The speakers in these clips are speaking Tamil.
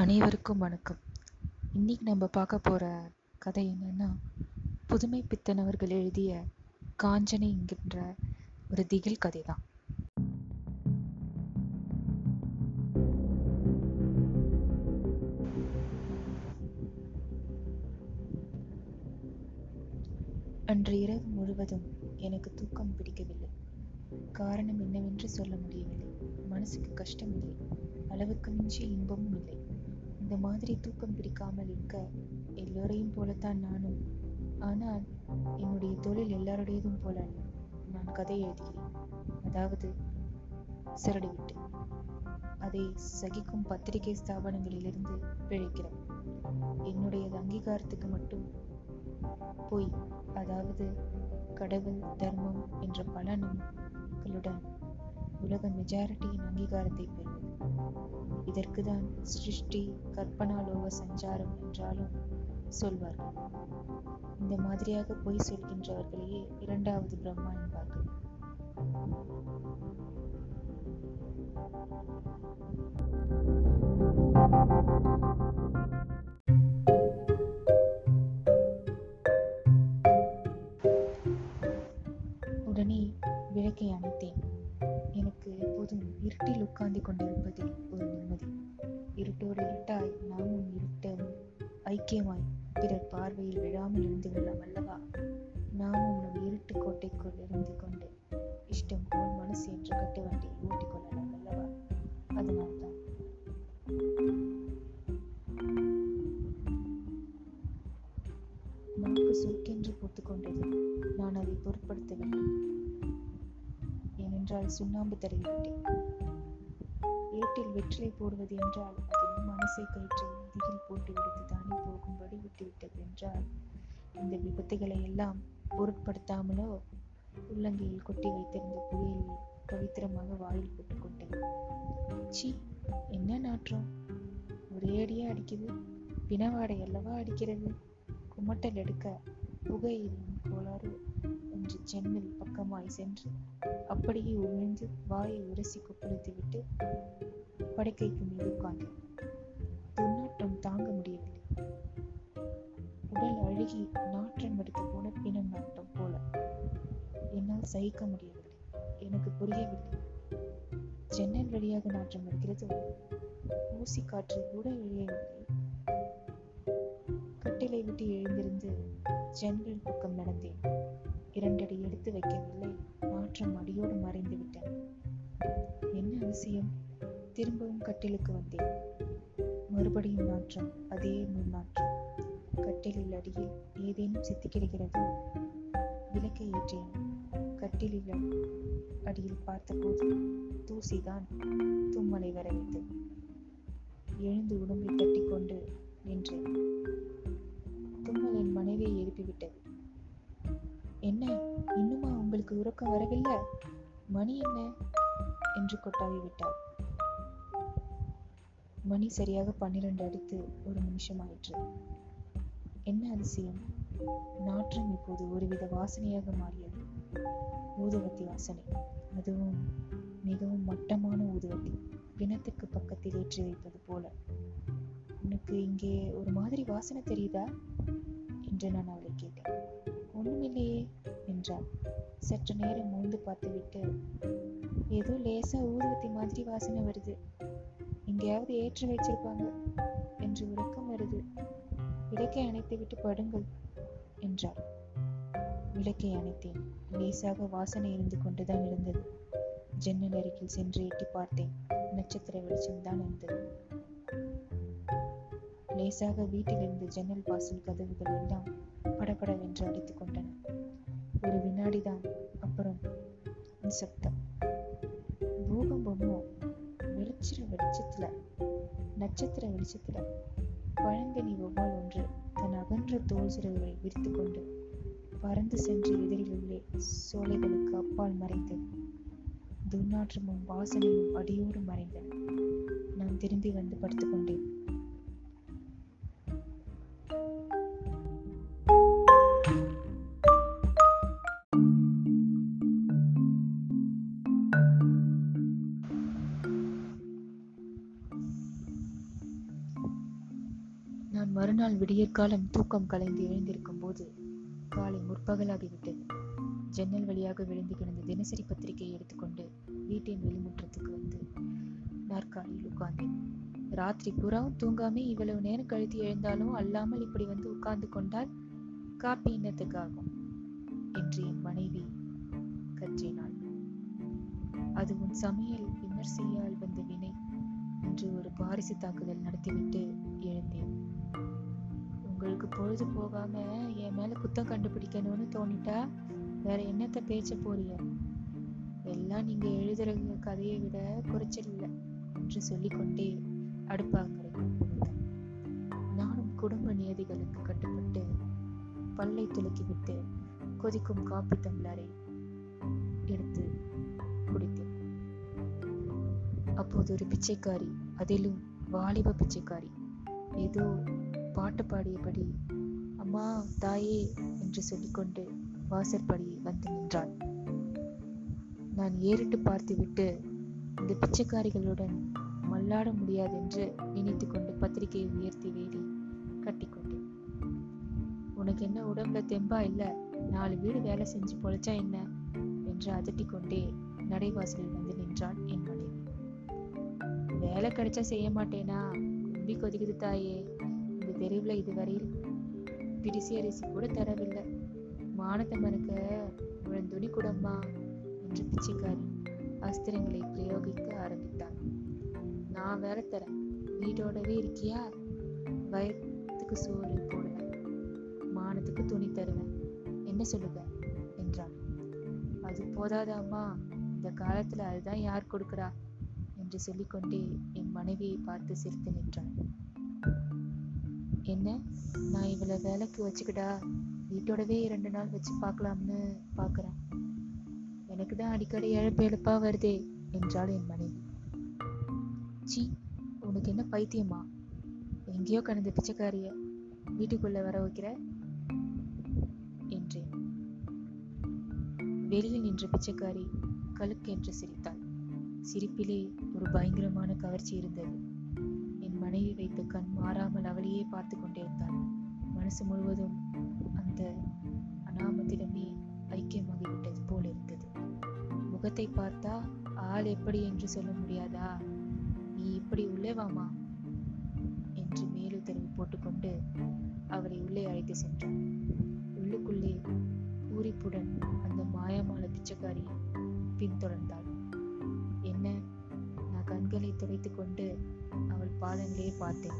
அனைவருக்கும் வணக்கம். இன்னைக்கு நம்ம பார்க்க போற கதை என்னன்னா புதுமை பித்தன் அவர்கள் எழுதிய காஞ்சனை என்கின்ற ஒரு திகில் கதை தான் அன்று இரவு முழுவதும் எனக்கு தூக்கம் பிடிக்கவில்லை. காரணம் என்னவென்று சொல்ல முடியவில்லை. மனசுக்கு கஷ்டம் இல்லை அளவுக்கு மிஞ்சி இன்பமும் இல்லை. இந்த மாதிரி தூக்கம் பிடிக்காமல் இருக்க எல்லோரையும் போலத்தான் நானும். ஆனால் என்னுடைய தொழில் எல்லாருடையதும் போல அல்ல நான் கதை எழுதுகிறேன். அதாவது சிறடு விட்டு. அதை சகிக்கும் பத்திரிகை ஸ்தாபனங்களிலிருந்து பிழைக்கிறோம் என்னுடையது அங்கீகாரத்துக்கு மட்டும் பொய் அதாவது கடவுள் தர்மம் என்ற பல நம்பிக்கைகளுடன் உலக மெஜாரிட்டியின் அங்கீகாரத்தை பெறும். இதற்குதான் சிருஷ்டி கற்பனா லோக சஞ்சாரம் என்றாலும் சொல்வார்கள் இந்த மாதிரியாக பொய் சொல்கின்றவர்களையே இரண்டாவது பிரம்மா என்பார்கள் உடனே விளக்கை அணைத்தேன். எப்போதும் இருட்டில் உட்கார்ந்து கொண்டிருப்பதில் ஒரு நிம்மதி. இருட்டோடு இருட்டாய் நாமும் இருட்டும். ஐக்கியமாய் பிறர் பார்வையில் விழாமல் இருந்து விடலாம் அல்லவா? நாமும் நம் இருட்டு கோட்டைக்குள் இருந்து கொண்டு இஷ்டம் போல் மனசு என்று கட்டுவண்டி. சுண்ணாம்பு தடவிவிட்டேன். ஏட்டில் வெற்றிலை போடுவது என்றால் அதில் மனசை கயிற்றை நதியில் போட்டு விடுத்து தானே போகும்படி விட்டுவிட்டது என்றால் இந்த விபத்துகளை எல்லாம் பொருட்படுத்தாமலோ? உள்ளங்கையில் கொட்டி வைத்திருந்த புகையில் பவித்திரமாக வாயில் போட்டுக்கொண்டேன் சி என்ன நாற்றம்? ஒரே அடியா அடிக்குது. பிணவாடை அல்லவா அடிக்கிறது? குமட்டல் எடுக்க புகையில் என்று ஜன்னல் பக்கமாய் சென்று அப்படியே உமிழ்ந்து வாயை உரசி கொப்பளித்து விட்டு படுக்கைக்கு மீது உட்கார்ந்தேன். துர்நாற்றம் தாங்க முடியவில்லை. உடல் அழுகி நாற்றம் எடுத்து போன பிணம் நாட்டம் போல. என்னால் சகிக்க முடியவில்லை. எனக்கு புரியவில்லை. ஜன்னல் வழியாக நாற்றம் வருகிறது. ஊசி காற்று கூட இழையவில்லை கட்டிலை விட்டு எழுந்திருந்து ஜன்னல் பக்கம் நடந்தேன். இரண்டடி எடுத்து வைக்கவில்லை. மாற்றம் அடியோடு மறைந்து விட்டேன் என்ன அவசியம் திரும்பவும் கட்டிலுக்கு வந்தேன். மறுபடியும் நாற்றம் அதே முன்னாற்றம் கட்டிலில் அடியில் ஏதேனும் சித்தி கிடக்கிறதோ விளக்கை ஏற்றேன். கட்டிலில் அடியில் பார்த்தபோது தூசிதான் தும்மலை வர எழுந்து உடம்பை தட்டிக்கொண்டு நின்றேன். இன்னுமா உறக்கம் வரவில்லை? மணி என்ன? என்று கொட்டாவி விட்டாள். மணி சரியாக பன்னிரண்டு அடித்து ஒரு நிமிஷம் ஆயிற்று. என்ன அதிசயம்? நாற்றம் இப்போது ஒருவித வாசனையாக மாறியது. ஊதுவத்தி வாசனை. அதுவும் மிகவும் மட்டமான ஊதுவத்தி. பிணத்துக்கு பக்கத்தில் ஏற்றி வைப்பது போல. உனக்கு இங்கே ஒரு மாதிரி வாசனை தெரியுதா? என்று நான் அவளை கேட்டேன். ஒண்ணுமில்லையே என்றாள் சற்று நேரம் மூழ்ந்து பார்த்துவிட்டு ஏதோ லேசா ஊதுவத்தி மாதிரி வாசனை வருது. எங்கேயாவது ஏற்றி வச்சிருப்பாங்க என்று உறக்கம் வருது. விளக்கை அணைத்து விட்டு படுங்கள் என்றாள். விளக்கை அணைத்தேன். லேசாக வாசனை இருந்து கொண்டுதான் இருந்தது. ஜன்னல் அருகில் சென்று எட்டி பார்த்தேன். நட்சத்திர வெளிச்சம்தான் இருந்தது லேசாக வீட்டிலிருந்து ஜன்னல் வாசல் கதவுகள் எல்லாம் படபடவென்று அடித்துக் கொண்டன. ஒரு வினாடிதான் அப்புறம் சப்தம். பூகம்பமோ வெளிச்சிற வெளிச்சத்துல நட்சத்திர வெளிச்சத்துல பழங்கனி ஒவ்வால் ஒன்று தன் அகன்ற தோல் சிறகுகளை விரித்து கொண்டு பறந்து சென்று எதிரில் உள்ளே சோலைகளுக்கு அப்பால் மறைந்தது துர்நாற்றமும் வாசனையும் அடியோடு மறைந்தன. நான் திரும்பி வந்து படுத்துக்கொண்டேன் மறுநாள் விடியற்காலம் தூக்கம் கலைந்து எழுந்திருக்கும் போது காலை முற்பகலாகிவிட்டது. ஜன்னல் வழியாக விழுந்து கிடந்த தினசரி பத்திரிகையை எடுத்துக்கொண்டு வீட்டின் வெளிமுற்றத்துக்கு வந்து நாற்காலியில் உட்கார்ந்தேன். ராத்திரி புறாவும் தூங்காமே இவ்வளவு நேரம் கழித்து எழுந்தாலும் அல்லாமல் இப்படி வந்து உட்கார்ந்து கொண்டால் காப்பி இன்னத்துக்காகும் என்று என் மனைவி கற்றினாள். அது உன் சமையல் விமர்சையால் வந்த வினை என்று ஒரு பாரிசு தாக்குதல் நடத்திவிட்டு எழுந்தேன். அவளுக்கு பொழுது போகாம என் மேல குத்தம் கண்டுபிடிக்கணும்னு தோணிட்டா வேற என்னத்த பேச்ச போறிய? எல்லாம் நீங்க எழுதுற கதையை விட குறைச்சல் இல்லை என்று சொல்லிக்கொண்டே அடுப்பாங்கரைக்கு நானும் குடும்ப நியதிகளுக்கு கட்டுப்பட்டு பல்லை துளக்கிவிட்டு கொதிக்கும் காப்பி டம்ளரை எடுத்து குடித்தேன். அப்போது ஒரு பிச்சைக்காரி அதிலும் வாலிப பிச்சைக்காரி ஏதோ பாட்டு பாடியபடி அம்மா தாயே என்று சொல்லிக்கொண்டு வாசற்படி வந்து நின்றாள் நான் ஏறிட்டு பார்த்துவிட்டு இந்த பிச்சைக்காரிகளுடன் மல்லாட முடியாதென்று நினைத்து கொண்டு பத்திரிகையை உயர்த்தி வேடி கட்டிக்கொண்டேன் உனக்கு என்ன உடம்புல தெம்பா இல்லை? நாலு வீடு வேலை செஞ்சு பொழைச்சா என்ன? என்று அதட்டி கொண்டே நடைவாசலில் வந்து நின்றாள் என் மனைவி. வேலை கிடைச்சா செய்ய மாட்டேனா? கும்பி கொதிக்குது தாயே. தெருவில் தெருவுல இதுவரையில் பிடிசி அரிசி கூட தரவில்லை. மானத்தை மறுக்க உழன் துணி என்று பிச்சைக்காரி அஸ்திரங்களை பிரயோகிக்க ஆரம்பித்தான். நான் வேற தரேன். வீட்டோடவே இருக்கியா? வயத்துக்கு சோறு போடுவேன் மானத்துக்கு துணி தருவேன். என்ன சொல்லுங்க? என்றாள் அது போதாதாம்மா இந்த காலத்துல அதுதான் யார் கொடுக்குறா? என்று சொல்லிக்கொண்டே என் மனைவியை பார்த்து சிரித்து நின்றாள் என்ன? நான் இவளை வேலைக்கு வச்சுக்கிட்டா வீட்டோடவே இரண்டு நாள் வச்சு பார்க்கலாம்னு பார்க்குறேன். எனக்கு தான் அடிக்கடி இழப்பு எழுப்பா வருதே என்றாள் என் மனைவி. சி உனக்கு என்ன பைத்தியமா? எங்கேயோ கடந்த பிச்சைக்காரிய வீட்டுக்குள்ள வர வைக்கிற? என்றேன். வெளியில் நின்ற பிச்சைக்காரி கழுக்கென்று சிரித்தாள். சிரிப்பிலே ஒரு பயங்கரமான கவர்ச்சி இருந்தது. மனைவி வைத்த கண் மாறாமல் அவளையே பார்த்து கொண்டிருந்தாள். மனசு முழுவதும் அந்த அனாமத்திடமே ஐக்கியமாகிவிட்டது போல இருந்தது. முகத்தை பார்த்தா ஆள் எப்படி என்று சொல்ல முடியாதா? நீ இப்படி உள்ளே வாமா? என்று மேலுத்தரவு போட்டுக்கொண்டு அவரை உள்ளே அழைத்து சென்றான். உள்ளுக்குள்ளே பூரிப்புடன் அந்த மாயமான பிச்சைக்காரி பின்தொடர்ந்தாள். என்ன? நான் கண்களை துடைத்துக் கொண்டு அவள் பாதங்களே பார்த்தேன்.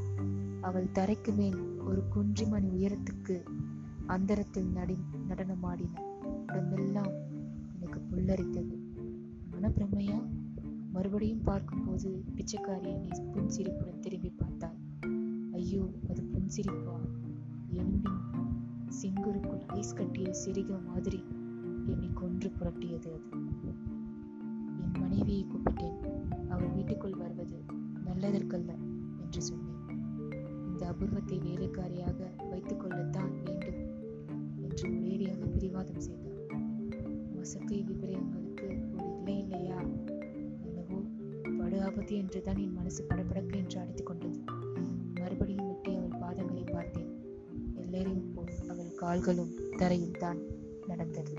அவள் தரைக்கு மேல் ஒரு குன்றிமணி உயரத்துக்கு அந்தரத்தில் நடி நடனமாடின உடம்பெல்லாம் எனக்கு புல்லரித்தது. மனப்பிரமையா? மறுபடியும் பார்க்கும்போது பிச்சைக்காரி என்னை புன்சிரிப்புடன் திரும்பி பார்த்தாள். ஐயோ அது புன்சிரிப்பா? எலும்பின் சிங்குருக்குள் ஐஸ் கட்டிய சிறிக மாதிரி என்னை கொன்று புரட்டியது அது. என் மனைவியை கூப்பிட்டேன். குடும்பத்தை வேலைக்காரியாக வைத்துக் கொள்ளத்தான் வேண்டும் என்று ஒரேடியாக பிடிவாதம் செய்தார். மசக்கை விபரீதங்களுக்கு ஒரு இல்லை இல்லையா? என்னவோ படு ஆபத்து என்றுதான் என் மனசு படபடக்க என்று அடித்துக் கொண்டது. மறுபடியும் விட்டு அவள் பாதங்களை பார்த்தேன். எல்லோரையும் போல் அவள் கால்களும் தரையில் தான் நடந்தது.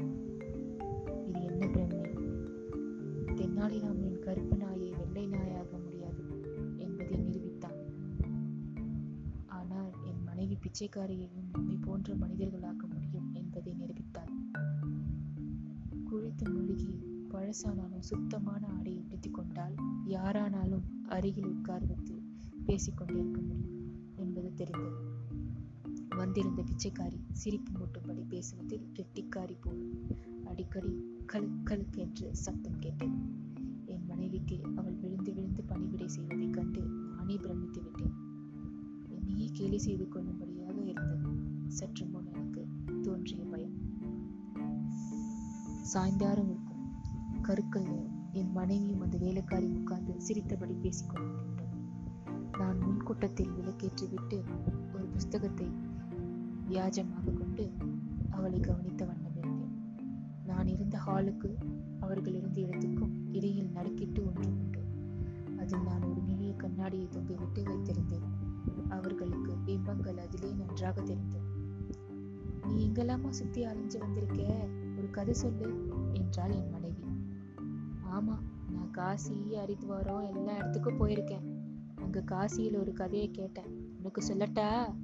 இது என்ன பிரமை? தென்னாலிராமனின் கருப்பு நாயை பிச்சைக்காரியையும் நம்மை போன்ற மனிதர்களாக்க முடியும் என்பதை நிரூபித்தார். குளித்து முழுகி பழசானாலும் சுத்தமான ஆடையை உடுத்திக் கொண்டால் யாரானாலும் அருகில் உட்கார்ந்து பேசிக்கொண்டிருக்க முடியும் என்பது தெரிந்தது. வந்திருந்த பிச்சைக்காரி சிரிப்பு மூட்டும்படி பேசுவதில் கெட்டிக்காரி போல் அடிக்கடி கழு கழுக் என்று சத்தம் கேட்டது. என் மனைவிக்கு அவள் விழுந்து விழுந்து பணிவிடை செய்வதைக் கண்டு நானே பிரமித்து விட்டேன். கேலி செய்து கொள்ளும்படியாக இருந்தது. சற்று முன் எனக்கு தோன்றிய பயம். சாயந்தாரம் இருக்கும். கருக்கள் நேரம். என் மனைவியும் அந்த வேலைக்காரி உட்கார்ந்து சிரித்தபடி பேசிக்கொண்டிருந்தோம் நான் முன்கூட்டத்தில் விளக்கேற்றிவிட்டு ஒரு புஸ்தகத்தை வியாஜமாக கொண்டு அவளை கவனித்த வண்ணம் இருந்தேன் நான் இருந்த ஹாலுக்கு அவர்கள் இருந்த இடத்துக்கும் இடையில் நடுக்கிட்டு ஒன்று உண்டு. அதில் நான் ஒரு நிறைய கண்ணாடியை தொங்கிவிட்டு வைத்திருந்தேன். அவர்களுக்கு பிம்பங்கள் நன்றாக தெரிந்தது. நீ எங்கெல்லாமா சுத்தி அலைஞ்சு வந்திருக்க? ஒரு கதை சொல்லு என்றாள் என் மனைவி. ஆமா நான் காசி ஹரித்வாரம் எல்லா இடத்துக்கும் போயிருக்கேன். அங்க காசியில ஒரு கதையை கேட்டேன். உனக்கு சொல்லட்டா?